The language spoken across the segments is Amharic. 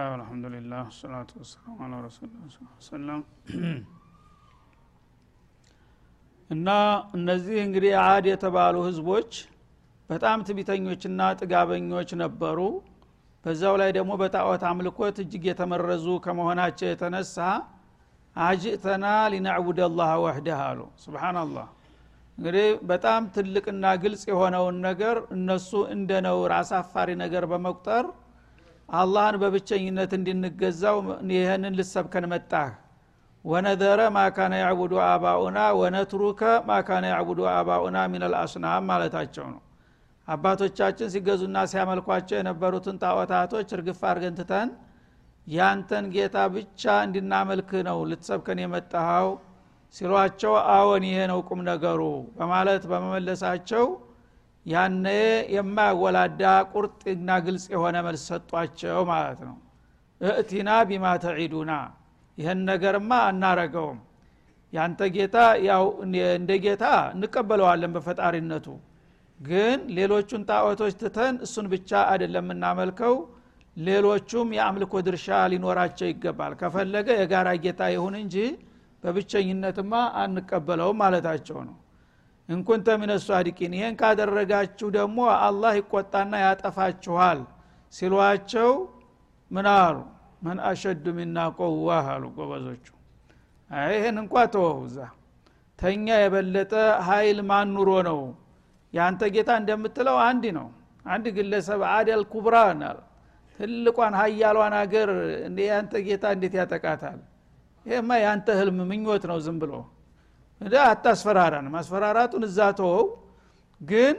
ብስሚላህ አልሐምዱሊላህ ሰላቱ ወሰላሙ አላ ሰለም እና እነዚህ እንግዲህ አድ የተባሉ ህዝቦች በጣም ትቢተኞችና ጥጋበኞች ነበሩ። በዛው ላይ ደግሞ በጣዖት አምልኮት እጅግ የተመረዙ ከመሆናቸው የተነሳ አጅእተና ሊናዕቡድ አላህ ወህደህ አሉ። ስብናላህ እንግዲህ በጣም ትልቅና ግልጽ የሆነውን ነገር እነሱ እንደ ነውር አሳፋሪ ነገር በመቁጠር አላህን በብቸኝነት እንድንገዛው ይህንን ልሰብከን መጣህ። ወነዘረ ማካነ ያዕቡዱ አባኡና ወነትሩከ ማካነ ያዕቡዱ አባኡና ሚን አልአስናም ማለታቸው ነው። አባቶቻችን ሲገዙና ሲያመልኳቸው የነበሩትን ጣዖታቶች እርግፍ አርገን ትተን ያንተን ጌታ ብቻ እንድናመልክ ነው ልትሰብከን የመጣኸው ሲሏቸው አዎን ይሄ ነው ቁም ነገሩ በማለት በመመለሳቸው ያነ የማያወላዳ ቁርጥና ግልጽ የሆነ መልስ ሰጧቸው ማለት ነው። እእቲና ቢማ ተዒዱና ይህን ነገርማ አናረገውም። ያንተ ጌታ ያው እንደ ጌታ እንቀበለዋለን በፈጣሪነቱ። ግን ሌሎቹን ጣዖቶች ትተን እሱን ብቻ አይደለም የምናመልከው ሌሎቹም የአምልኮ ድርሻ ሊኖራቸው ይገባል። ከፈለገ የጋራ ጌታ ይሁን እንጂ በብቸኝነትማ አንቀበለውም ማለታቸው ነው እንኩንተ ሚነ ሷዲቂን ይህን ካደረጋችሁ ደግሞ አላህ ይቆጣና ያጠፋችኋል ሲሏቸው ምን አሉ? መን አሸዱ ሚና ቆዋህ አሉ ጎበዞቹ። ይህን እንኳ ተወው ተኛ የበለጠ ሀይል ማን ኑሮ ነው? የአንተ ጌታ እንደምትለው አንድ ነው። አንድ ግለሰብ አደል ኩብራ ናል። ትልቋን ሀያሏን ሀገር የአንተ ጌታ እንዴት ያጠቃታል? ይህማ የአንተ ህልም ምኞት ነው ዝም ብሎ እንደ አታስፈራራን ማስፈራራቱን እዛ ተወው። ግን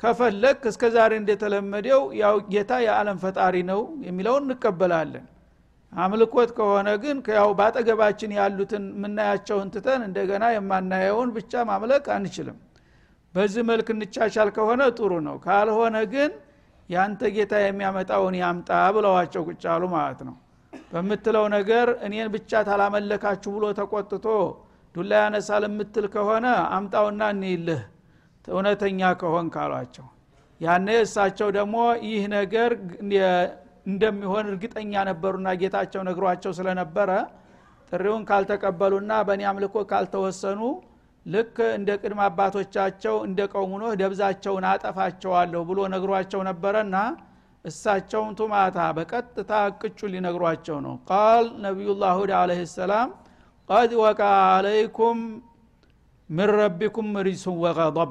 ከፈለግ እስከ ዛሬ እንደተለመደው ያው ጌታ የዓለም ፈጣሪ ነው የሚለውን እንቀበላለን። አምልኮት ከሆነ ግን ያው በአጠገባችን ያሉትን የምናያቸውን ትተን እንደገና የማናየውን ብቻ ማምለክ አንችልም። በዚህ መልክ እንቻቻል ከሆነ ጥሩ ነው። ካልሆነ ግን ያንተ ጌታ የሚያመጣውን ያምጣ ብለዋቸው ቁጫሉ ማለት ነው። በምትለው ነገር እኔን ብቻ ታላመለካችሁ ብሎ ተቆጥቶ ዱላ ያነሳል የምትል ከሆነ አምጣውና እንይልህ። እውነተኛ ከሆን ካሏቸው ያኔ እሳቸው ደግሞ ይህ ነገር እንደሚሆን እርግጠኛ ነበሩና ጌታቸው ነግሯቸው ስለነበረ ጥሪውን ካልተቀበሉና በእኔ አምልኮ ካልተወሰኑ ልክ እንደ ቅድመ አባቶቻቸው እንደ ቀውሙ ኖህ ደብዛቸውን አጠፋቸዋለሁ ብሎ ነግሯቸው ነበረና እሳቸውም ቱማታ በቀጥታ እቅጩ ሊነግሯቸው ነው። ቃል ነቢዩላህ ሁድ አለህ ሰላም ቀድ ወቃ አለይኩም ምን ረቢኩም ሪሱን ወቀضብ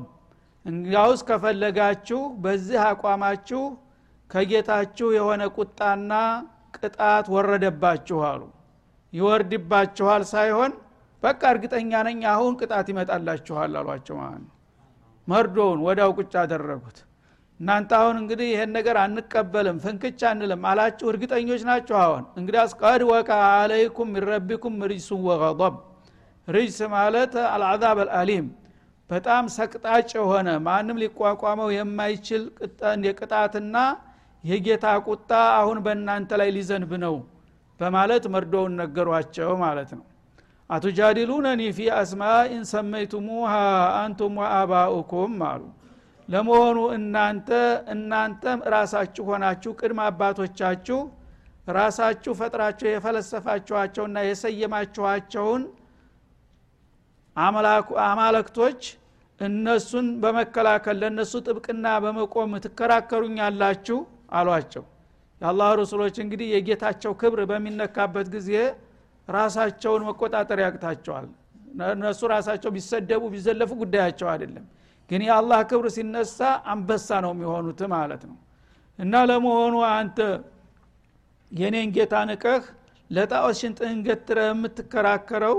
እንግዲያውስ ከፈለጋችሁ በዚህ አቋማችሁ ከጌታችሁ የሆነ ቁጣና ቅጣት ወረደባችሁ አሉ። ይወርድባችኋል ሳይሆን በቃ እርግጠኛ ነኝ አሁን ቅጣት ይመጣላችኋል አሏቸው ማለት ነው። መርዶውን ወዲያው ቁጭ አደረጉት እናንተ አሁን እንግዲህ ይሄን ነገር አንቀበልም ፍንክች አንልም አላችሁ። እርግጠኞች ናችሁ? አሁን እንግዲያስ قد وقع عليكم من ربكم رجس وغضب رجس ማለት العذاب الأليم በጣም ሰቅጣጭ የሆነ ማንም ሊቋቋመው የማይችል ቅጣትና የጌታ ቁጣ አሁን በእናንተ ላይ ሊዘንብ ነው በማለት መርዶውን ነገሯቸው ማለት ነው። አቱጃዲሉነኒ ፊ አስማኢን ሰመይቱሙሃ አንቱም ወአባኡኩም አሉ ለመሆኑ እናንተ እናንተም ራሳችሁ ሆናችሁ ቅድመ አባቶቻችሁ ራሳችሁ ፈጥራችሁ የፈለሰፋችኋቸውና የሰየማችኋቸውን አማለክቶች እነሱን በመከላከል ለእነሱ ጥብቅና በመቆም ትከራከሩኛላችሁ አሏቸው። የአላህ ረሱሎች እንግዲህ የጌታቸው ክብር በሚነካበት ጊዜ ራሳቸውን መቆጣጠር ያቅታቸዋል። እነሱ ራሳቸው ቢሰደቡ ቢዘለፉ ጉዳያቸው አይደለም ግን የአላህ ክብር ሲነሳ አንበሳ ነው የሚሆኑት ማለት ነው። እና ለመሆኑ አንተ የኔን ጌታ ንቀህ ለጣዖት ሽንጥህን ገትረ የምትከራከረው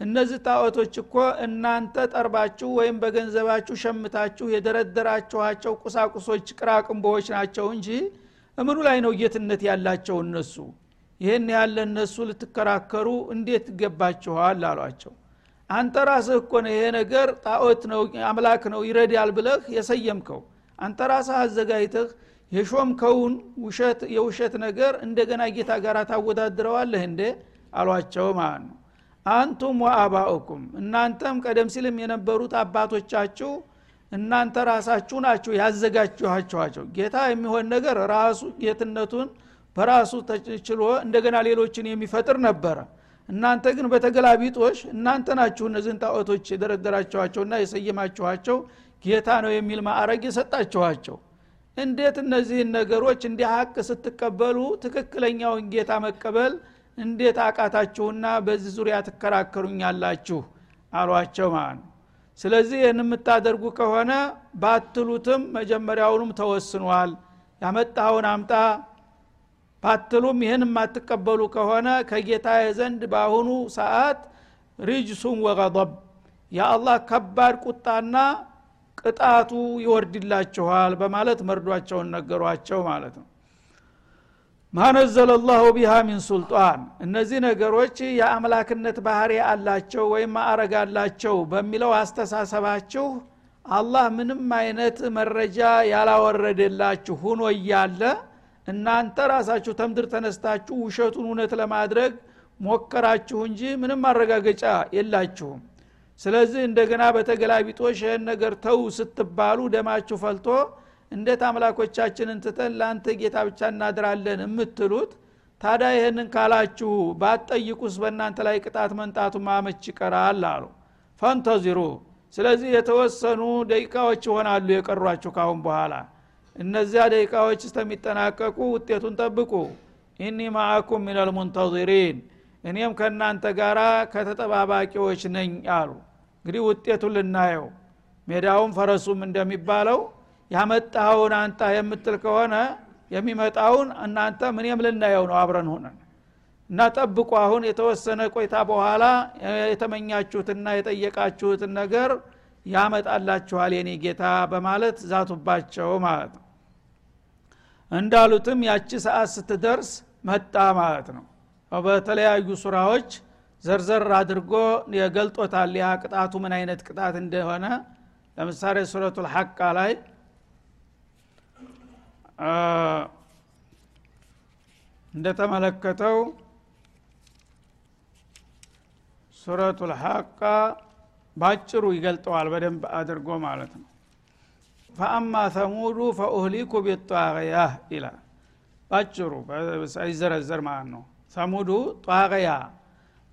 እነዚህ ጣዖቶች እኮ እናንተ ጠርባችሁ ወይም በገንዘባችሁ ሸምታችሁ የደረደራችኋቸው ቁሳቁሶች ቅራቅንቦዎች ናቸው እንጂ እምኑ ላይ ነው ጌትነት ያላቸው እነሱ? ይህን ያለ እነሱ ልትከራከሩ እንዴት ይገባችኋል? አሏቸው አንተ ራስህ እኮ ነው ይሄ ነገር ጣዖት ነው አምላክ ነው ይረዳል ብለህ የሰየምከው። አንተ ራስህ አዘጋጅተህ የሾምከውን ውሸት የውሸት ነገር እንደገና ጌታ ጋር ታወዳድረዋለህ እንዴ? አሏቸው ማለት ነው። አንቱም ወአባኡኩም እናንተም ቀደም ሲልም የነበሩት አባቶቻችሁ እናንተ ራሳችሁ ናችሁ ያዘጋጅኋቸኋቸው ጌታ የሚሆን ነገር ራሱ ጌትነቱን በራሱ ተችሎ እንደገና ሌሎችን የሚፈጥር ነበረ እናንተ ግን በተገላቢጦሽ እናንተ ናችሁ እነዚህን ጣዖቶች የደረደራችኋቸውና የሰየማችኋቸው ጌታ ነው የሚል ማዕረግ የሰጣችኋቸው። እንዴት እነዚህን ነገሮች እንዲህ ሀቅ ስትቀበሉ ትክክለኛውን ጌታ መቀበል እንዴት አቃታችሁና በዚህ ዙሪያ ትከራከሩኛላችሁ? አሏቸው ማለት ነው። ስለዚህ ይህን የምታደርጉ ከሆነ ባትሉትም መጀመሪያውንም ተወስኗል። ያመጣኸውን አምጣ ባትሉም ይህን የማትቀበሉ ከሆነ ከጌታ ዘንድ በአሁኑ ሰዓት ሪጅሱን ወቀضብ የአላህ ከባድ ቁጣና ቅጣቱ ይወርድላችኋል በማለት መርዷቸውን ነገሯቸው ማለት ነው። ማነዘለ ላሁ ቢሃ ሚን ሱልጣን እነዚህ ነገሮች የአምላክነት ባህሪ አላቸው ወይም ማዕረግ አላቸው በሚለው አስተሳሰባችሁ አላህ ምንም አይነት መረጃ ያላወረደላችሁ ሁኖ እያለ እናንተ ራሳችሁ ተምድር ተነስታችሁ ውሸቱን እውነት ለማድረግ ሞከራችሁ እንጂ ምንም ማረጋገጫ የላችሁም። ስለዚህ እንደገና በተገላቢጦሽ ይህን ነገር ተው ስትባሉ ደማችሁ ፈልቶ እንዴት አምላኮቻችንን ትተን ለአንተ ጌታ ብቻ እናድራለን የምትሉት? ታዲያ ይህንን ካላችሁ ባትጠይቁስ በእናንተ ላይ ቅጣት መንጣቱ ማመች ይቀራል አሉ። ፈንተዚሩ። ስለዚህ የተወሰኑ ደቂቃዎች ይሆናሉ የቀሯችሁ ካሁን በኋላ እነዚያ ደቂቃዎች እስከሚጠናቀቁ ውጤቱን ጠብቁ። ኢኒ ማአኩም ሚነል ሙንተዚሪን እኔም ከእናንተ ጋር ከተጠባባቂዎች ነኝ አሉ። እንግዲህ ውጤቱን ልናየው። ሜዳውም ፈረሱም እንደሚባለው ያመጣኸውን አንጣ የምትል ከሆነ የሚመጣውን እናንተ ምንም ልናየው ነው አብረን ሆነን። እና ጠብቁ አሁን የተወሰነ ቆይታ በኋላ የተመኛችሁትና የጠየቃችሁትን ነገር ያመጣላችኋል የኔ ጌታ በማለት ዛቱባቸው ማለት ነው እንዳሉትም ያቺ ሰዓት ስትደርስ መጣ ማለት ነው። በተለያዩ ሱራዎች ዘርዘር አድርጎ የገልጦታል። ያ ቅጣቱ ምን አይነት ቅጣት እንደሆነ ለምሳሌ ሱረቱ ልሐቃ ላይ እንደተመለከተው ሱረቱ ልሐቃ ባጭሩ ይገልጠዋል በደንብ አድርጎ ማለት ነው ፈአማ ተሙዱ ፈኡህሊኩ ቢጣቅያ ይላል ባጭሩ ሳይዘረዘር ማለት ነው ሰሙዱ ጧቅያ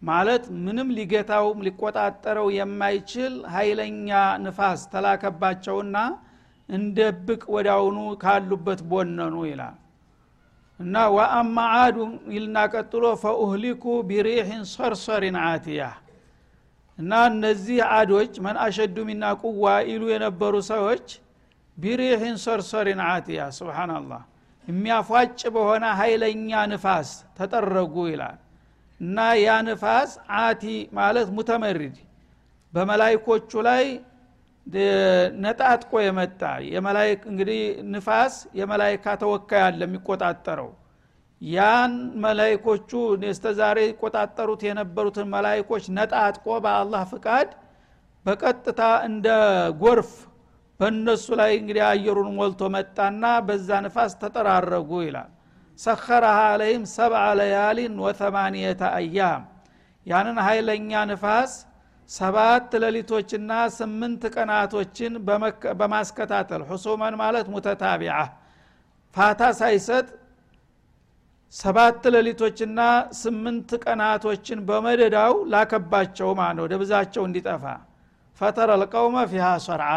ማለት ምንም ሊገታውም ሊቆጣጠረው የማይችል ኃይለኛ ንፋስ ተላከባቸውና እንደ ብቅ ወዳውኑ ካሉበት ቦነኑ ይላል እና ወአማ አዱ ይልና ቀጥሎ ፈኡህሊኩ ቢሪሕን ሰርሰሪን አትያ እና እነዚህ አዶች መን አሸዱ ሚና ቁዋ ይሉ የነበሩ ሰዎች ቢሪሕን ሰርሰሪን አትያ ስብናላህ የሚያፏጭ በሆነ ኃይለኛ ንፋስ ተጠረጉ ይላል። እና ያ ንፋስ አቲ ማለት ሙተመሪድ በመላይኮቹ ላይ ነጣጥቆ የመጣ እንግዲህ ንፋስ የመላይካ ተወካይ አለ የሚቆጣጠረው። ያን መላይኮቹ እስተዛሬ ይቆጣጠሩት የነበሩትን መላይኮች ነጣጥቆ በአላህ ፍቃድ በቀጥታ እንደ ጎርፍ በእነሱ ላይ እንግዲህ አየሩን ሞልቶ መጣና በዛ ንፋስ ተጠራረጉ ይላል። ሰኸረሃ አለይም ሰብዓ ለያሊን ወተማንየተ አያም። ያንን ኃይለኛ ንፋስ ሰባት ሌሊቶችና ስምንት ቀናቶችን በማስከታተል ሁሱመን ማለት ሙተታቢዓ ፋታ ሳይሰጥ ሰባት ሌሊቶችና ስምንት ቀናቶችን በመደዳው ላከባቸው ማለት ነው? ወደ ብዛቸው እንዲጠፋ ፈተረ ልቀውመ ፊሃ ሰርዓ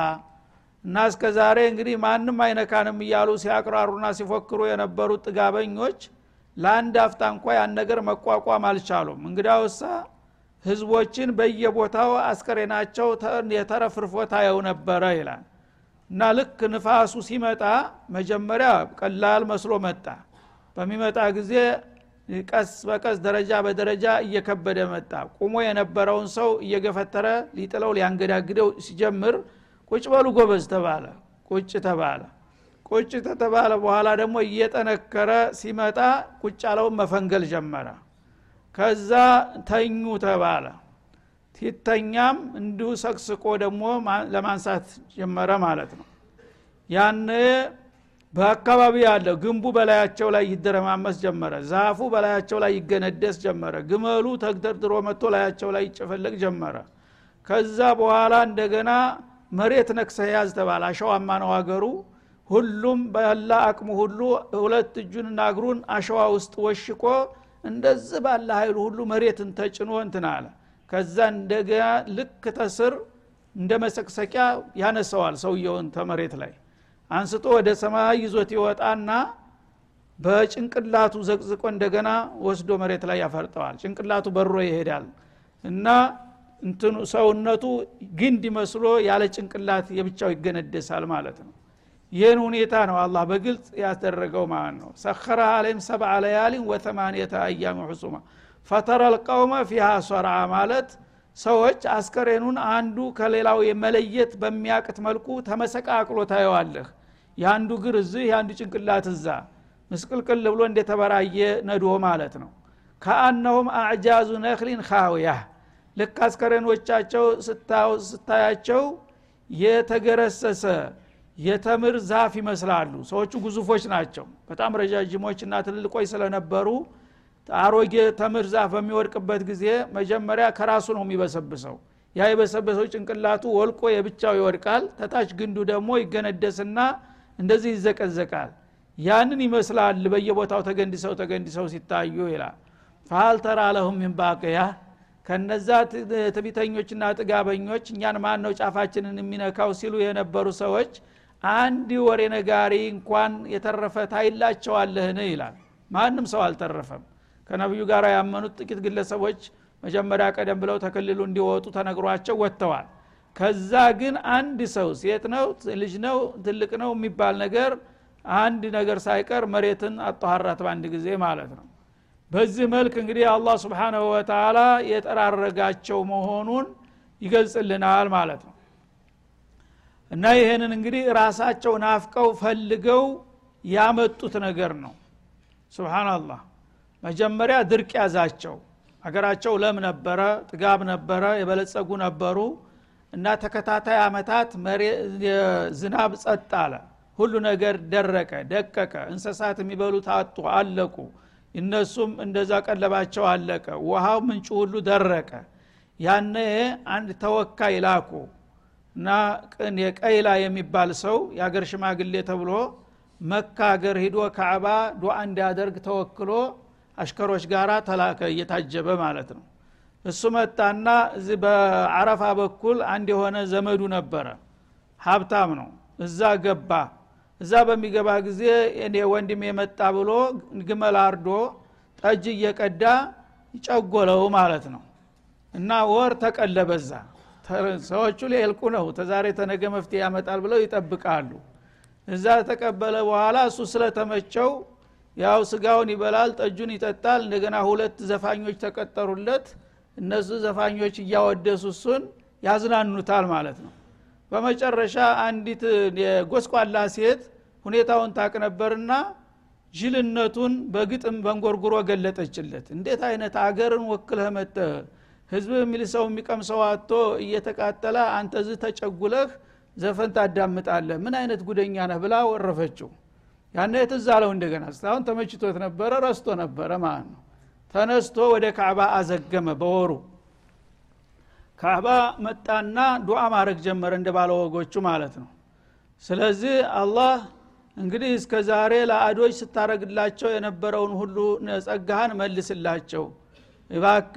እና እስከ ዛሬ እንግዲህ ማንም አይነካንም እያሉ ሲያቅራሩና ሲፎክሩ የነበሩት ጥጋበኞች ለአንድ አፍታ እንኳ ያን ነገር መቋቋም አልቻሉም። እንግዳውሳ ህዝቦችን በየቦታው አስከሬናቸው የተረፍርፎ ታየው ነበረ ይላል። እና ልክ ንፋሱ ሲመጣ መጀመሪያ ቀላል መስሎ መጣ። በሚመጣ ጊዜ ቀስ በቀስ ደረጃ በደረጃ እየከበደ መጣ። ቁሞ የነበረውን ሰው እየገፈተረ ሊጥለው ሊያንገዳግደው ሲጀምር ቁጭ በሉ ጎበዝ ተባለ ቁጭ ተባለ። ቁጭ ተተባለ በኋላ ደግሞ እየጠነከረ ሲመጣ ቁጭ ያለውን መፈንገል ጀመረ። ከዛ ተኙ ተባለ። ሲተኛም እንዲሁ ሰቅስቆ ደግሞ ለማንሳት ጀመረ ማለት ነው። ያን በአካባቢ ያለ ግንቡ በላያቸው ላይ ይደረማመስ ጀመረ ዛፉ በላያቸው ላይ ይገነደስ ጀመረ ግመሉ ተግደርድሮ መጥቶ ላያቸው ላይ ይጨፈለቅ ጀመረ። ከዛ በኋላ እንደገና መሬት ነክሰ ያዝ ተባለ። አሸዋማ ነው ሀገሩ ሁሉም ባላ አቅሙ ሁሉ ሁለት እጁንና እግሩን አሸዋ ውስጥ ወሽቆ እንደዚህ ባለ ኃይሉ ሁሉ መሬትን ተጭኖ እንትን አለ። ከዛ እንደገና ልክ ተስር እንደ መሰቅሰቂያ ያነሰዋል ሰውየውን ተመሬት ላይ። አንስቶ ወደ ሰማይ ይዞት ይወጣና በጭንቅላቱ ዘቅዝቆ እንደገና ወስዶ መሬት ላይ ያፈርጠዋል። ጭንቅላቱ በሮ ይሄዳል። እና እንትኑ ሰውነቱ ግንድ መስሎ ያለ ጭንቅላት የብቻው ይገነደሳል ማለት ነው። ይህን ሁኔታ ነው አላህ በግልጽ ያስደረገው ማለት ነው። ሰኸረ አለይም ሰብዓ ለያሊን ወተማንየተ አያም ሑሱማ። ፈተረ ልቀውመ ፊሃ ሶርዓ ማለት ሰዎች አስከሬኑን አንዱ ከሌላው የመለየት በሚያቅት መልኩ ተመሰቃቅሎ ታየዋለህ። የአንዱ ግር እዚህ የአንዱ ጭንቅላት እዛ። ምስቅልቅል ብሎ እንደተበራየ ነዶ ማለት ነው። ከአነሁም አዕጃዙ ነክሊን ካውያህ ልክ አስከሬኖቻቸው ስታያቸው የተገረሰሰ የተምር ዛፍ ይመስላሉ። ሰዎቹ ግዙፎች ናቸው። በጣም ረጃጅሞች እና ትልልቆች ስለነበሩ አሮጌ ተምር ዛፍ በሚወድቅበት ጊዜ መጀመሪያ ከራሱ ነው የሚበሰብሰው። ያ የበሰበሰው ጭንቅላቱ ወልቆ የብቻው ይወድቃል። ተታች ግንዱ ደግሞ ይገነደስና እንደዚህ ይዘቀዘቃል። ያንን ይመስላል በየቦታው ተገንድሰው ተገንድሰው ሲታዩ ይላል። ተራ ለሁም ባቅያ ከነዛ ትቢተኞችና ጥጋበኞች እኛን ማን ነው ጫፋችንን የሚነካው ሲሉ የነበሩ ሰዎች አንድ ወሬ ነጋሪ እንኳን የተረፈ ታይላቸዋለህን? ይላል። ማንም ሰው አልተረፈም። ከነቢዩ ጋር ያመኑት ጥቂት ግለሰቦች መጀመሪያ ቀደም ብለው ተክልሉ እንዲወጡ ተነግሯቸው ወጥተዋል። ከዛ ግን አንድ ሰው ሴት ነው ልጅ ነው ትልቅ ነው የሚባል ነገር አንድ ነገር ሳይቀር መሬትን አጠኋራት በአንድ ጊዜ ማለት ነው በዚህ መልክ እንግዲህ አላህ ስብሓናሁ ወተላ የጠራረጋቸው መሆኑን ይገልጽልናል ማለት ነው። እና ይህንን እንግዲህ ራሳቸው ናፍቀው ፈልገው ያመጡት ነገር ነው። ስብናላህ መጀመሪያ ድርቅ ያዛቸው። አገራቸው ለም ነበረ ጥጋብ ነበረ የበለጸጉ ነበሩ እና ተከታታይ አመታት ዝናብ ጸጥ አለ። ሁሉ ነገር ደረቀ ደቀቀ እንስሳት የሚበሉት አጡ አለቁ እነሱም እንደዛ ቀለባቸው አለቀ። ውሃው ምንጩ ሁሉ ደረቀ። ያነ አንድ ተወካይ ላኩ እና የቀይላ የሚባል ሰው የአገር ሽማግሌ ተብሎ መካ አገር ሂዶ ካዕባ ዱዓ እንዲያደርግ ተወክሎ አሽከሮች ጋር ተላከ እየታጀበ ማለት ነው። እሱ መጣና እዚህ በአረፋ በኩል አንድ የሆነ ዘመዱ ነበረ። ሀብታም ነው። እዛ ገባ እዛ በሚገባ ጊዜ እኔ ወንድም የመጣ ብሎ ግመል አርዶ ጠጅ እየቀዳ ጨጎለው ማለት ነው። እና ወር ተቀለበዛ ሰዎቹ ሊልቁ ነው። ተዛሬ ተነገ መፍትሄ ያመጣል ብለው ይጠብቃሉ። እዛ ተቀበለ በኋላ እሱ ስለተመቸው ያው ስጋውን ይበላል ጠጁን ይጠጣል። እንደገና ሁለት ዘፋኞች ተቀጠሩለት። እነሱ ዘፋኞች እያወደሱ እሱን ያዝናኑታል ማለት ነው። በመጨረሻ አንዲት የጎስቋላ ሴት ሁኔታውን ታቅ ነበርና ጅልነቱን በግጥም በንጎርጉሮ ገለጠችለት። እንዴት አይነት አገርን ወክለህ መጠህ ህዝብ የሚል ሰው የሚቀምሰው አቶ እየተቃጠለ አንተ ዝህ ተጨጉለህ ዘፈን ታዳምጣለህ? ምን አይነት ጉደኛ ነህ? ብላ ወረፈችው። ያነ የትዝ አለው እንደገና። እስካሁን ተመችቶት ነበረ ረስቶ ነበረ ማለት ነው። ተነስቶ ወደ ካዕባ አዘገመ በወሩ። ካዕባ መጣና ዱዓ ማድረግ ጀመረ እንደ ባለ ወጎቹ ማለት ነው። ስለዚህ አላህ እንግዲህ እስከ ዛሬ ለአዶች ስታረግላቸው የነበረውን ሁሉ ጸጋህን መልስላቸው። እባክ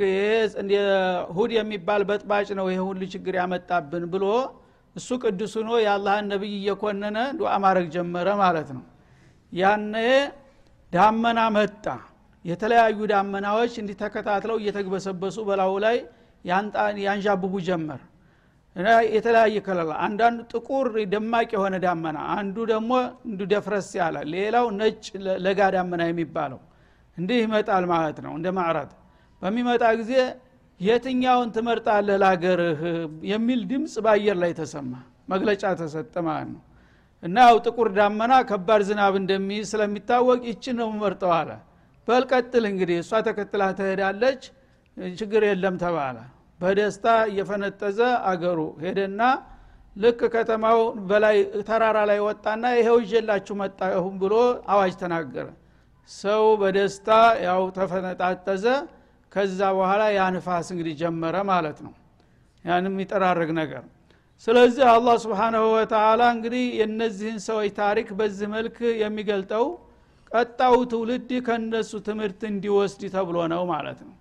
ሁድ የሚባል በጥባጭ ነው ይህ ሁሉ ችግር ያመጣብን ብሎ እሱ ቅዱስ ሆኖ የአላህን ነቢይ እየኮነነ ዱዓ ማድረግ ጀመረ ማለት ነው። ያነ ዳመና መጣ። የተለያዩ ዳመናዎች እንዲህ ተከታትለው እየተግበሰበሱ በላዩ ላይ ያንዣብቡ ጀመር የተለያየ ከለላ። አንዳንዱ ጥቁር ደማቅ የሆነ ዳመና አንዱ ደግሞ እንዱ ደፍረስ ያለ ሌላው ነጭ ለጋ ዳመና የሚባለው እንዲህ ይመጣል ማለት ነው እንደ ማዕራት። በሚመጣ ጊዜ የትኛውን ትመርጣለህ ላገርህ የሚል ድምፅ በአየር ላይ ተሰማ መግለጫ ተሰጠ ማለት ነው። እና ያው ጥቁር ዳመና ከባድ ዝናብ እንደሚይዝ ስለሚታወቅ ይችን ነው መርጠው አለ። በልቀጥል እንግዲህ እሷ ተከትላ ትሄዳለች ችግር የለም ተባለ በደስታ እየፈነጠዘ አገሩ ሄደና ልክ ከተማው በላይ ተራራ ላይ ወጣና ይሄው ይዤላችሁ መጣሁም ብሎ አዋጅ ተናገረ። ሰው በደስታ ያው ተፈነጣጠዘ። ከዛ በኋላ ያ እንግዲህ ጀመረ ማለት ነው። ያን የሚጠራርግ ነገር። ስለዚህ አላህ ስብሓናሁ ወተላ እንግዲህ የእነዚህን ሰዎች ታሪክ በዚህ መልክ የሚገልጠው ቀጣው ትውልድ ከነሱ ትምህርት እንዲወስድ ተብሎ ነው ማለት ነው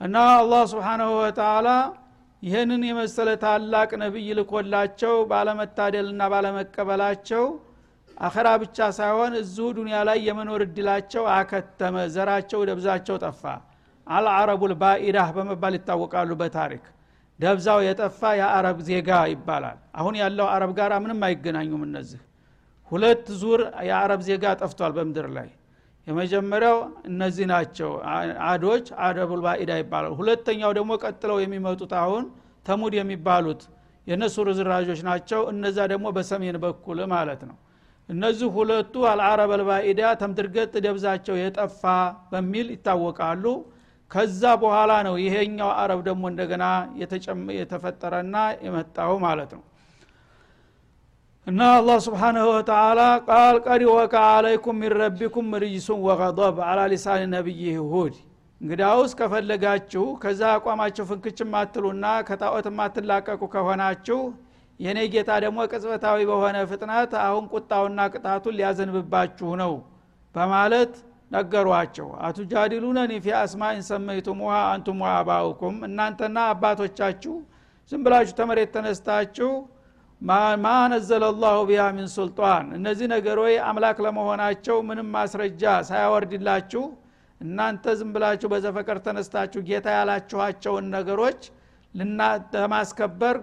እና አላህ ስብሓናሁ ወተላ ይህንን የመሰለ ታላቅ ነቢይ ልኮላቸው ባለመታደልና ባለመቀበላቸው አኸራ ብቻ ሳይሆን እዚሁ ዱኒያ ላይ የመኖር እድላቸው አከተመ። ዘራቸው ደብዛቸው ጠፋ። አልአረቡል ባኢዳህ በመባል ይታወቃሉ በታሪክ። ደብዛው የጠፋ የአረብ ዜጋ ይባላል። አሁን ያለው አረብ ጋር ምንም አይገናኙም እነዚህ። ሁለት ዙር የአረብ ዜጋ ጠፍቷል በምድር ላይ የመጀመሪያው እነዚህ ናቸው። አዶች አደቡል ባኢዳ ይባላል ሁለተኛው ደግሞ ቀጥለው የሚመጡት አሁን ተሙድ የሚባሉት የእነሱ ርዝራዦች ናቸው። እነዛ ደግሞ በሰሜን በኩል ማለት ነው። እነዚህ ሁለቱ አልአረብ አልባኢዳ ተምድርገጥ ደብዛቸው የጠፋ በሚል ይታወቃሉ። ከዛ በኋላ ነው ይሄኛው አረብ ደግሞ እንደገና የተፈጠረና የመጣው ማለት ነው እና አላህ ስብሓንሁ ወተላ ቃል ቀድ ወቃ አለይኩም ሚን ረቢኩም ርጅሱን ወቀضብ አላ ሊሳን ነቢይ ሁድ። እንግዲያውስ ከፈለጋችሁ ከዛ አቋማችሁ ፍንክች ማትሉና ከጣዖት ማትላቀቁ ከሆናችሁ የእኔ ጌታ ደግሞ ቅጽበታዊ በሆነ ፍጥነት አሁን ቁጣውና ቅጣቱን ሊያዘንብባችሁ ነው በማለት ነገሯቸው። አቱጃዲሉነኒ ፊ አስማኢን ሰመይቱሙሃ አንቱም ወአባኡኩም እናንተና አባቶቻችሁ ዝም ብላችሁ ተመሬት ተነስታችሁ ማ ነዘለ ላሁ ቢሃ ሚን ሱልጣን። እነዚህ ነገሮች አምላክ ለመሆናቸው ምንም ማስረጃ ሳያወርድላችሁ እናንተ ዝም ብላችሁ በዘፈቀር ተነስታችሁ ጌታ ያላችኋቸውን ነገሮች ለማስከበር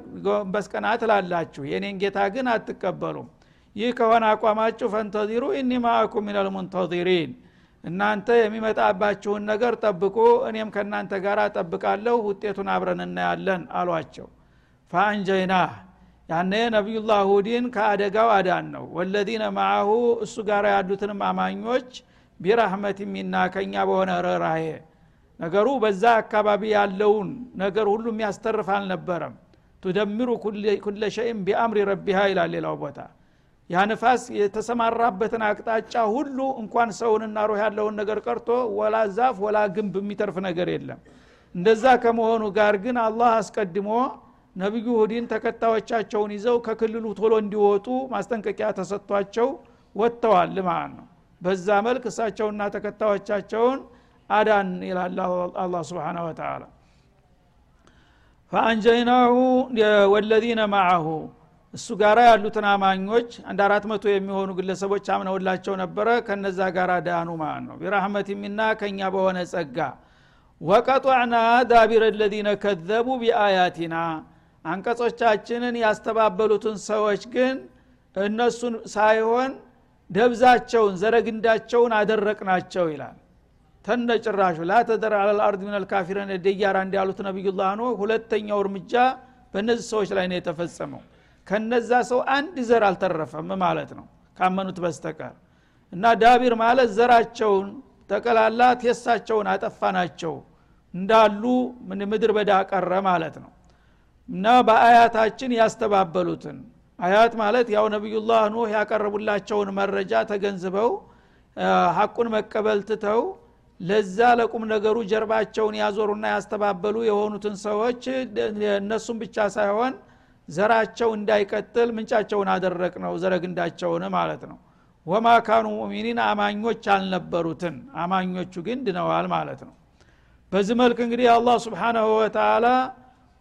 በስቀና ትላላችሁ። የኔን ጌታ ግን አትቀበሉም። ይህ ከሆነ አቋማችሁ ፈንተዚሩ ኢኒ ማአኩም ሚነል ሙንተዚሪን። እናንተ የሚመጣባችሁን ነገር ጠብቁ እኔም ከእናንተ ጋር ጠብቃለሁ ውጤቱን አብረን እናያለን አሏቸው። ፈአንጀይናህ ያነ ነቢዩላህ ሁዲን ከአደጋው አዳን ነው። ወለዚነ ማአሁ እሱ ጋር ያሉትንም አማኞች ቢራህመት ሚና ከኛ በሆነ ረራሄ ነገሩ በዛ አካባቢ ያለውን ነገር ሁሉ የሚያስተርፍ አልነበረም። ቱደሚሩ ኩለ ሸይን ቢአምሪ ረቢሃ ይላል ሌላው ቦታ። ያ ንፋስ የተሰማራበትን አቅጣጫ ሁሉ እንኳን ሰውንና ሩህ ያለውን ነገር ቀርቶ ወላ ዛፍ ወላ ግንብ የሚተርፍ ነገር የለም። እንደዛ ከመሆኑ ጋር ግን አላህ አስቀድሞ ነቢዩ ሁዲን ተከታዮቻቸውን ይዘው ከክልሉ ቶሎ እንዲወጡ ማስጠንቀቂያ ተሰጥቷቸው ወጥተዋል ማለት ነው። በዛ መልክ እሳቸውና ተከታዮቻቸውን አዳን ይላል አላ ስብን ወተላ ፈአንጀይናሁ ወለዚነ ማዐሁ እሱ ጋር ያሉትን አማኞች አንድ አራት መቶ የሚሆኑ ግለሰቦች አምነውላቸው ነበረ። ከነዛ ጋር ዳኑ ማለት ነው። ቢራህመት ሚና ከኛ በሆነ ጸጋ። ወቀጧዕና ዳቢረ ለዚነ ከዘቡ ቢአያቲና አንቀጾቻችንን ያስተባበሉትን ሰዎች ግን እነሱን ሳይሆን ደብዛቸውን ዘረግንዳቸውን አደረቅናቸው ይላል። ተነ ጭራሹ ላ ተደር አለል አርድ ምን ልካፊረን ደያራ እንዲያሉት ነቢዩላህ ኖ ሁለተኛው እርምጃ በእነዚህ ሰዎች ላይ ነው የተፈጸመው። ከነዛ ሰው አንድ ዘር አልተረፈም ማለት ነው ካመኑት በስተቀር። እና ዳቢር ማለት ዘራቸውን ጠቀላላ ቴሳቸውን አጠፋናቸው እንዳሉ ምድር በዳ ቀረ ማለት ነው እና በአያታችን ያስተባበሉትን። አያት ማለት ያው ነቢዩላህ ኑህ ያቀረቡላቸውን መረጃ ተገንዝበው ሀቁን መቀበል ትተው ለዛ ለቁም ነገሩ ጀርባቸውን ያዞሩና ያስተባበሉ የሆኑትን ሰዎች እነሱም ብቻ ሳይሆን ዘራቸው እንዳይቀጥል ምንጫቸውን አደረቅ ነው ዘረግንዳቸውን ማለት ነው። ወማ ካኑ ሙሚኒን አማኞች አልነበሩትን። አማኞቹ ግን ድነዋል ማለት ነው። በዚህ መልክ እንግዲህ አላህ ስብሓናሁ ወተላ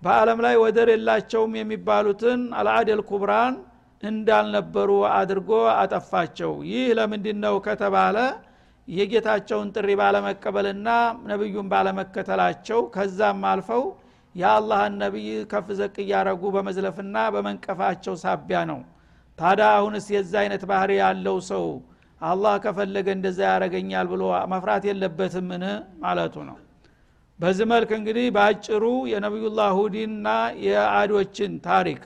በአለም ላይ ወደር የላቸውም የሚባሉትን አልአደል ኩብራን እንዳልነበሩ አድርጎ አጠፋቸው። ይህ ለምንድን ነው ከተባለ የጌታቸውን ጥሪ ባለመቀበልና ነቢዩን ባለመከተላቸው ከዛም አልፈው የአላህን ነቢይ ከፍ ዘቅ እያረጉ በመዝለፍና በመንቀፋቸው ሳቢያ ነው። ታዲያ አሁንስ የዛ አይነት ባህሪ ያለው ሰው አላህ ከፈለገ እንደዛ ያረገኛል ብሎ መፍራት የለበትምን ማለቱ ነው በዚህ መልክ እንግዲህ በአጭሩ የነቢዩላህ ሁዲንና የአዶችን ታሪክ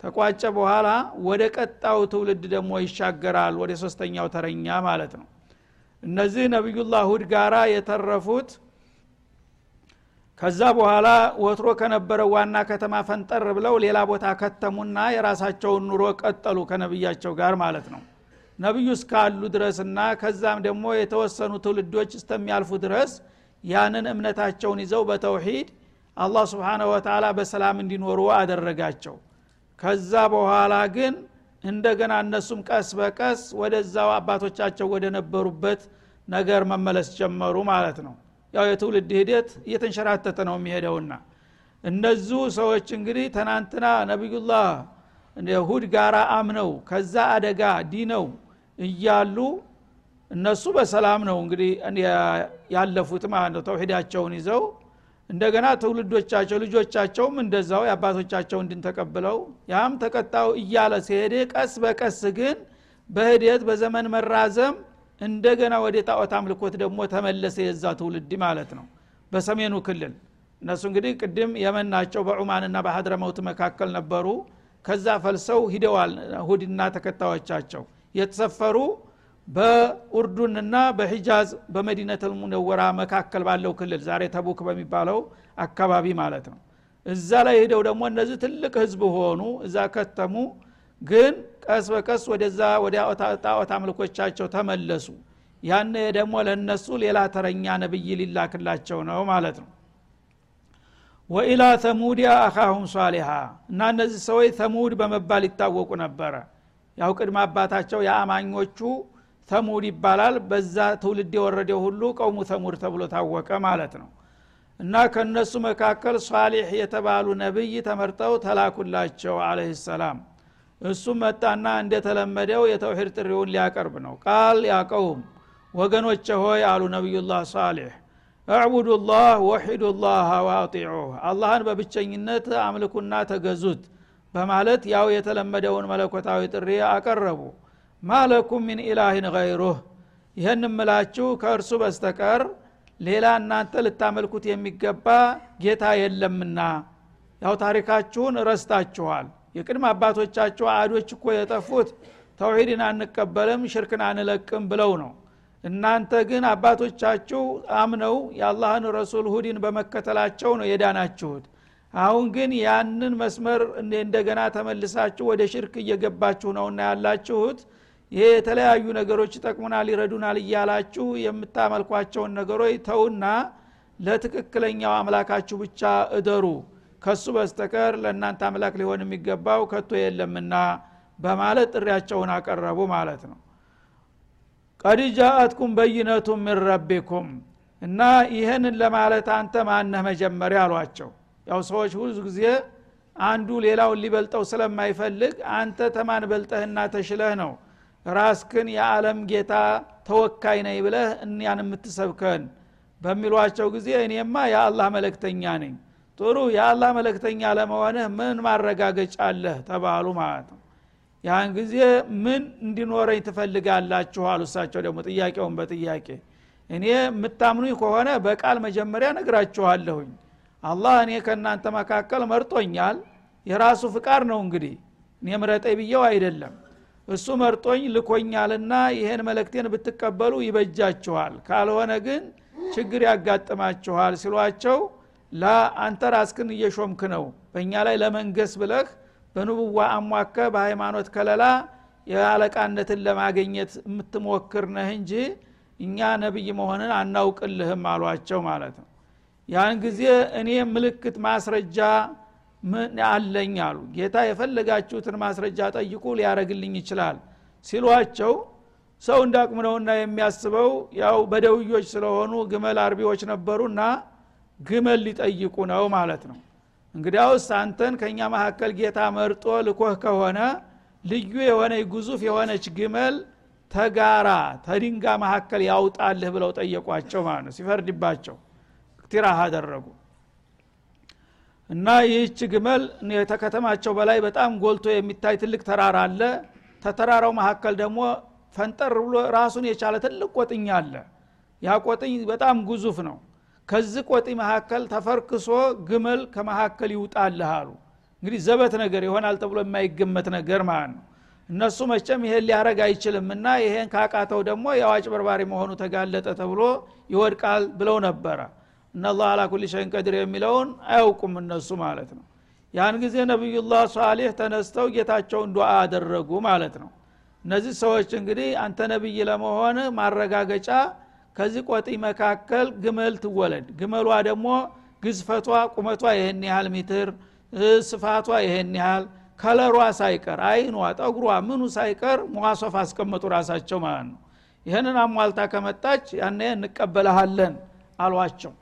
ተቋጨ በኋላ ወደ ቀጣው ትውልድ ደግሞ ይሻገራል ወደ ሶስተኛው ተረኛ ማለት ነው። እነዚህ ነቢዩላህ ሁድ ጋራ የተረፉት ከዛ በኋላ ወትሮ ከነበረው ዋና ከተማ ፈንጠር ብለው ሌላ ቦታ ከተሙና የራሳቸውን ኑሮ ቀጠሉ ከነቢያቸው ጋር ማለት ነው። ነቢዩ እስካሉ ድረስና ከዛም ደግሞ የተወሰኑ ትውልዶች እስተሚያልፉ ድረስ ያንን እምነታቸውን ይዘው በተውሂድ አላህ ስብሓነሁ ወተላ በሰላም እንዲኖሩ አደረጋቸው። ከዛ በኋላ ግን እንደገና እነሱም ቀስ በቀስ ወደዛው አባቶቻቸው ወደ ነበሩበት ነገር መመለስ ጀመሩ ማለት ነው። ያው የትውልድ ሂደት እየተንሸራተተ ነው የሚሄደውና እነዚሁ ሰዎች እንግዲህ ትናንትና ነቢዩላህ ሁድ ጋራ አምነው ከዛ አደጋ ዲነው እያሉ እነሱ በሰላም ነው እንግዲህ ያለፉት ማለት ነው። ተውሂዳቸውን ይዘው እንደገና ትውልዶቻቸው ልጆቻቸውም እንደዛው የአባቶቻቸው እንድን ተቀብለው ያም ተቀጣው እያለ ሲሄድ ቀስ በቀስ ግን በሂደት በዘመን መራዘም እንደገና ወደ ጣዖት አምልኮት ደግሞ ተመለሰ የዛ ትውልድ ማለት ነው። በሰሜኑ ክልል እነሱ እንግዲህ ቅድም የመን ናቸው በዑማንና በሀድረመውት መካከል ነበሩ። ከዛ ፈልሰው ሂደዋል ሁድና ተከታዮቻቸው። የተሰፈሩ በኡርዱንና በሂጃዝ በመዲነተል ሙነወራ መካከል ባለው ክልል ዛሬ ተቡክ በሚባለው አካባቢ ማለት ነው። እዛ ላይ ሄደው ደግሞ እነዚህ ትልቅ ህዝብ ሆኑ። እዛ ከተሙ። ግን ቀስ በቀስ ወደዛ ወደ ጣዖት አምልኮቻቸው ተመለሱ። ያን ደግሞ ለነሱ ሌላ ተረኛ ነብይ ሊላክላቸው ነው ማለት ነው። ወኢላ ተሙዲያ አኻሁም ሷሊሃ እና እነዚህ ሰዎች ተሙድ በመባል ይታወቁ ነበረ። ያው ቅድመ አባታቸው የአማኞቹ ተሙድ ይባላል። በዛ ትውልድ የወረደው ሁሉ ቀውሙ ተሙድ ተብሎ ታወቀ ማለት ነው። እና ከነሱ መካከል ሷሊሕ የተባሉ ነብይ ተመርጠው ተላኩላቸው አለህ ሰላም። እሱም መጣና እንደተለመደው የተውሂድ ጥሪውን ሊያቀርብ ነው። ቃል ያቀውም ወገኖቼ ሆይ አሉ ነቢዩላህ ሳሌሕ እዕቡዱ ላህ ወሒዱ ላህ ዋጢዑህ አላህን በብቸኝነት አምልኩና ተገዙት በማለት ያው የተለመደውን መለኮታዊ ጥሪ አቀረቡ ማለኩም ሚን ኢላህን ገይሩህ? ይህን ምላችሁ ከእርሱ በስተቀር ሌላ እናንተ ልታመልኩት የሚገባ ጌታ የለምና። ያው ታሪካችሁን ረስታችኋል። የቅድመ አባቶቻቸው አዶች እኮ የጠፉት ተውሂድን አንቀበልም ሽርክን አንለቅም ብለው ነው። እናንተ ግን አባቶቻችሁ አምነው የአላህን ረሱል ሁዲን በመከተላቸው ነው የዳናችሁት። አሁን ግን ያንን መስመር እንደገና ተመልሳችሁ ወደ ሽርክ እየገባችሁ ነውና ያላችሁት ይሄ የተለያዩ ነገሮች ይጠቅሙናል ይረዱናል እያላችሁ የምታመልኳቸውን ነገሮች ተውና ለትክክለኛው አምላካችሁ ብቻ እደሩ። ከሱ በስተቀር ለእናንተ አምላክ ሊሆን የሚገባው ከቶ የለምና በማለት ጥሪያቸውን አቀረቡ ማለት ነው። ቀድ ጃአትኩም በይነቱ ምን ረቢኩም እና ይህንን ለማለት አንተ ማነህ መጀመሪያ አሏቸው። ያው ሰዎች ብዙ ጊዜ አንዱ ሌላውን ሊበልጠው ስለማይፈልግ አንተ ተማን በልጠህና ተሽለህ ነው ራስክን የዓለም ጌታ ተወካይ ነኝ ብለህ እኒያን የምትሰብከን በሚሏቸው ጊዜ እኔማ የአላህ መለክተኛ ነኝ። ጥሩ የአላህ መለክተኛ ለመሆንህ ምን ማረጋገጫ አለህ ተባሉ ማለት ነው። ያን ጊዜ ምን እንዲኖረኝ ትፈልጋላችሁ አሉ። እሳቸው ደግሞ ጥያቄውን በጥያቄ እኔ የምታምኑኝ ከሆነ በቃል መጀመሪያ ነግራችኋለሁኝ አላህ እኔ ከእናንተ መካከል መርጦኛል። የራሱ ፍቃድ ነው እንግዲህ። እኔ ምረጠኝ ብየው አይደለም እሱ መርጦኝ ልኮኛልና ይሄን መለክቴን ብትቀበሉ ይበጃችኋል። ካልሆነ ግን ችግር ያጋጥማችኋል ሲሏቸው ላ አንተ ራስክን እየሾምክ ነው። በእኛ ላይ ለመንገስ ብለህ በንቡዋ አሟከ በሃይማኖት ከለላ የአለቃነትን ለማገኘት የምትሞክር ነህ እንጂ እኛ ነቢይ መሆንን አናውቅልህም አሏቸው ማለት ነው። ያን ጊዜ እኔ ምልክት ማስረጃ አለኝ አሉ። ጌታ የፈለጋችሁትን ማስረጃ ጠይቁ ሊያረግልኝ ይችላል ሲሏቸው ሰው እንዳቅሙ የሚያስበው ያው በደውዮች ስለሆኑ ግመል አርቢዎች ነበሩና ግመል ሊጠይቁ ነው ማለት ነው። እንግዲያውስ አንተን ከእኛ መካከል ጌታ መርጦ ልኮህ ከሆነ ልዩ የሆነ ጉዙፍ የሆነች ግመል ተጋራ ተድንጋ መካከል ያውጣልህ ብለው ጠየቋቸው ማለት ነው። ሲፈርድባቸው እክትራህ አደረጉ እና ይህች ግመል ከተከተማቸው በላይ በጣም ጎልቶ የሚታይ ትልቅ ተራራ አለ። ተተራራው መካከል ደግሞ ፈንጠር ብሎ ራሱን የቻለ ትልቅ ቆጥኝ አለ። ያ ቆጥኝ በጣም ጉዙፍ ነው። ከዚህ ቆጢ መካከል ተፈርክሶ ግመል ከመካከል ይውጣልህ አሉ። እንግዲህ ዘበት ነገር ይሆናል ተብሎ የማይገመት ነገር ማለት ነው። እነሱ መቼም ይሄን ሊያረግ አይችልም እና ይሄን ካቃተው ደግሞ የአዋጭ በርባሪ መሆኑ ተጋለጠ ተብሎ ይወድቃል ብለው ነበረ እነላህ አላ ኩል ሸይን ቀድር የሚለውን አያውቁም እነሱ ማለት ነው። ያን ጊዜ ነቢዩላህ ሷሌህ ተነስተው ጌታቸውን ዱዓ አደረጉ ማለት ነው። እነዚህ ሰዎች እንግዲህ አንተ ነቢይ ለመሆን ማረጋገጫ ከዚህ ቆጢ መካከል ግመል ትወለድ። ግመሏ ደግሞ ግዝፈቷ ቁመቷ ይህን ያህል ሜትር ስፋቷ ይህን ያህል ከለሯ ሳይቀር አይኗ ጠጉሯ ምኑ ሳይቀር መዋሶፍ አስቀመጡ ራሳቸው ማለት ነው። ይህንን አሟልታ ከመጣች ያኔ እንቀበልሃለን አሏቸው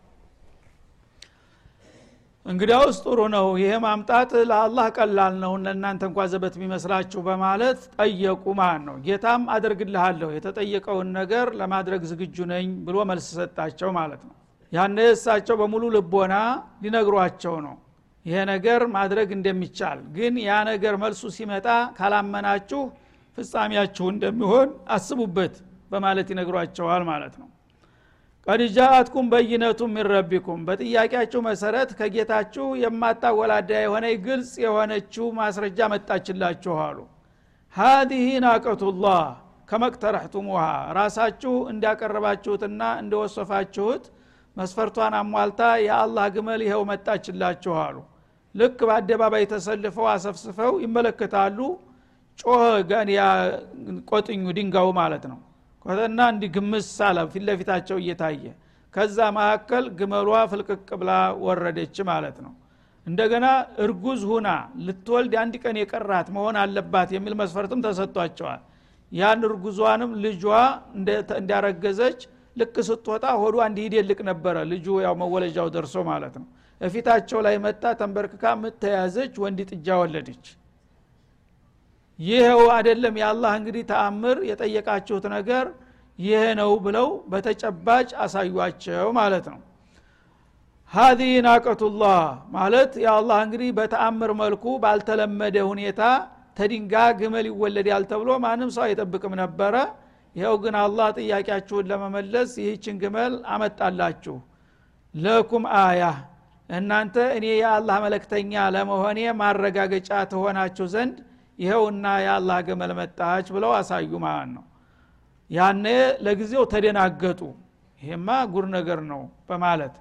እንግዲያውስ ጥሩ ነው። ይሄ ማምጣት ለአላህ ቀላል ነው እናንተ እንኳ ዘበት የሚመስላችሁ በማለት ጠየቁ ማለት ነው። ጌታም አደርግልሃለሁ የተጠየቀውን ነገር ለማድረግ ዝግጁ ነኝ ብሎ መልስ ሰጣቸው ማለት ነው። ያነ እሳቸው በሙሉ ልቦና ሊነግሯቸው ነው ይሄ ነገር ማድረግ እንደሚቻል። ግን ያ ነገር መልሱ ሲመጣ ካላመናችሁ ፍጻሜያችሁ እንደሚሆን አስቡበት በማለት ይነግሯቸዋል ማለት ነው ቀድ ጃአትኩም በይነቱ ሚን ረቢኩም በጥያቄያችሁ መሰረት ከጌታችሁ የማታወላዳ የሆነ ግልጽ የሆነችው ማስረጃ መጣችላችሁ አሉ። ሀዲህ ናቀቱላህ ከመቅተረሕቱሙሃ ራሳችሁ እንዳቀረባችሁትና እንደወሰፋችሁት መስፈርቷን አሟልታ የአላህ ግመል ይኸው መጣችላችሁ አሉ። ልክ በአደባባይ ተሰልፈው አሰፍስፈው ይመለከታሉ። ጮኸ ቆጥኙ ድንጋው ማለት ነው ኮተና እንዲ ግምስ አለ ፊት እየታየ ከዛ መካከል ግመሏ ፍልቅቅ ብላ ወረደች ማለት ነው። እንደገና እርጉዝ ሁና ልትወልድ አንድ ቀን የቀራት መሆን አለባት የሚል መስፈርትም ተሰጥቷቸዋል። ያን እርጉዟንም ልጇ እንዳረገዘች ልክ ስትወጣ ሆዷ እንዲሂድ የልቅ ነበረ ልጁ ያው መወለጃው ደርሶ ማለት ነው። እፊታቸው ላይ መጣ ተንበርክካ ምተያዘች ወንድ ጥጃ ወለደች ይኸው አይደለም የአላህ እንግዲህ ተአምር የጠየቃችሁት ነገር ይሄ ነው ብለው በተጨባጭ አሳዩቸው ማለት ነው። ሀዚህ ናቀቱላህ ማለት የአላህ እንግዲህ በተአምር መልኩ ባልተለመደ ሁኔታ ተድንጋ ግመል ይወለዳል ተብሎ ማንም ሰው አይጠብቅም ነበረ። ይኸው ግን አላህ ጥያቄያችሁን ለመመለስ ይህችን ግመል አመጣላችሁ። ለኩም አያ እናንተ እኔ የአላህ መለክተኛ ለመሆኔ ማረጋገጫ ትሆናችሁ ዘንድ ይኸውና የአላህ ገመል መጣች ብለው አሳዩ ማለት ነው። ያኔ ለጊዜው ተደናገጡ። ይሄማ ጉር ነገር ነው በማለት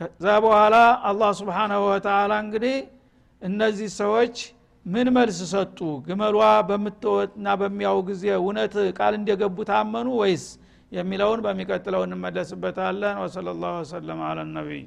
ከዛ በኋላ አላህ ስብሓናሁ ወተላ እንግዲህ እነዚህ ሰዎች ምን መልስ ሰጡ? ግመሏ በምትወጥና በሚያው ጊዜ እውነት ቃል እንደገቡ ታመኑ ወይስ? የሚለውን በሚቀጥለው እንመለስበታለን። ወሰለ ላሁ ወሰለም አለ ነቢይ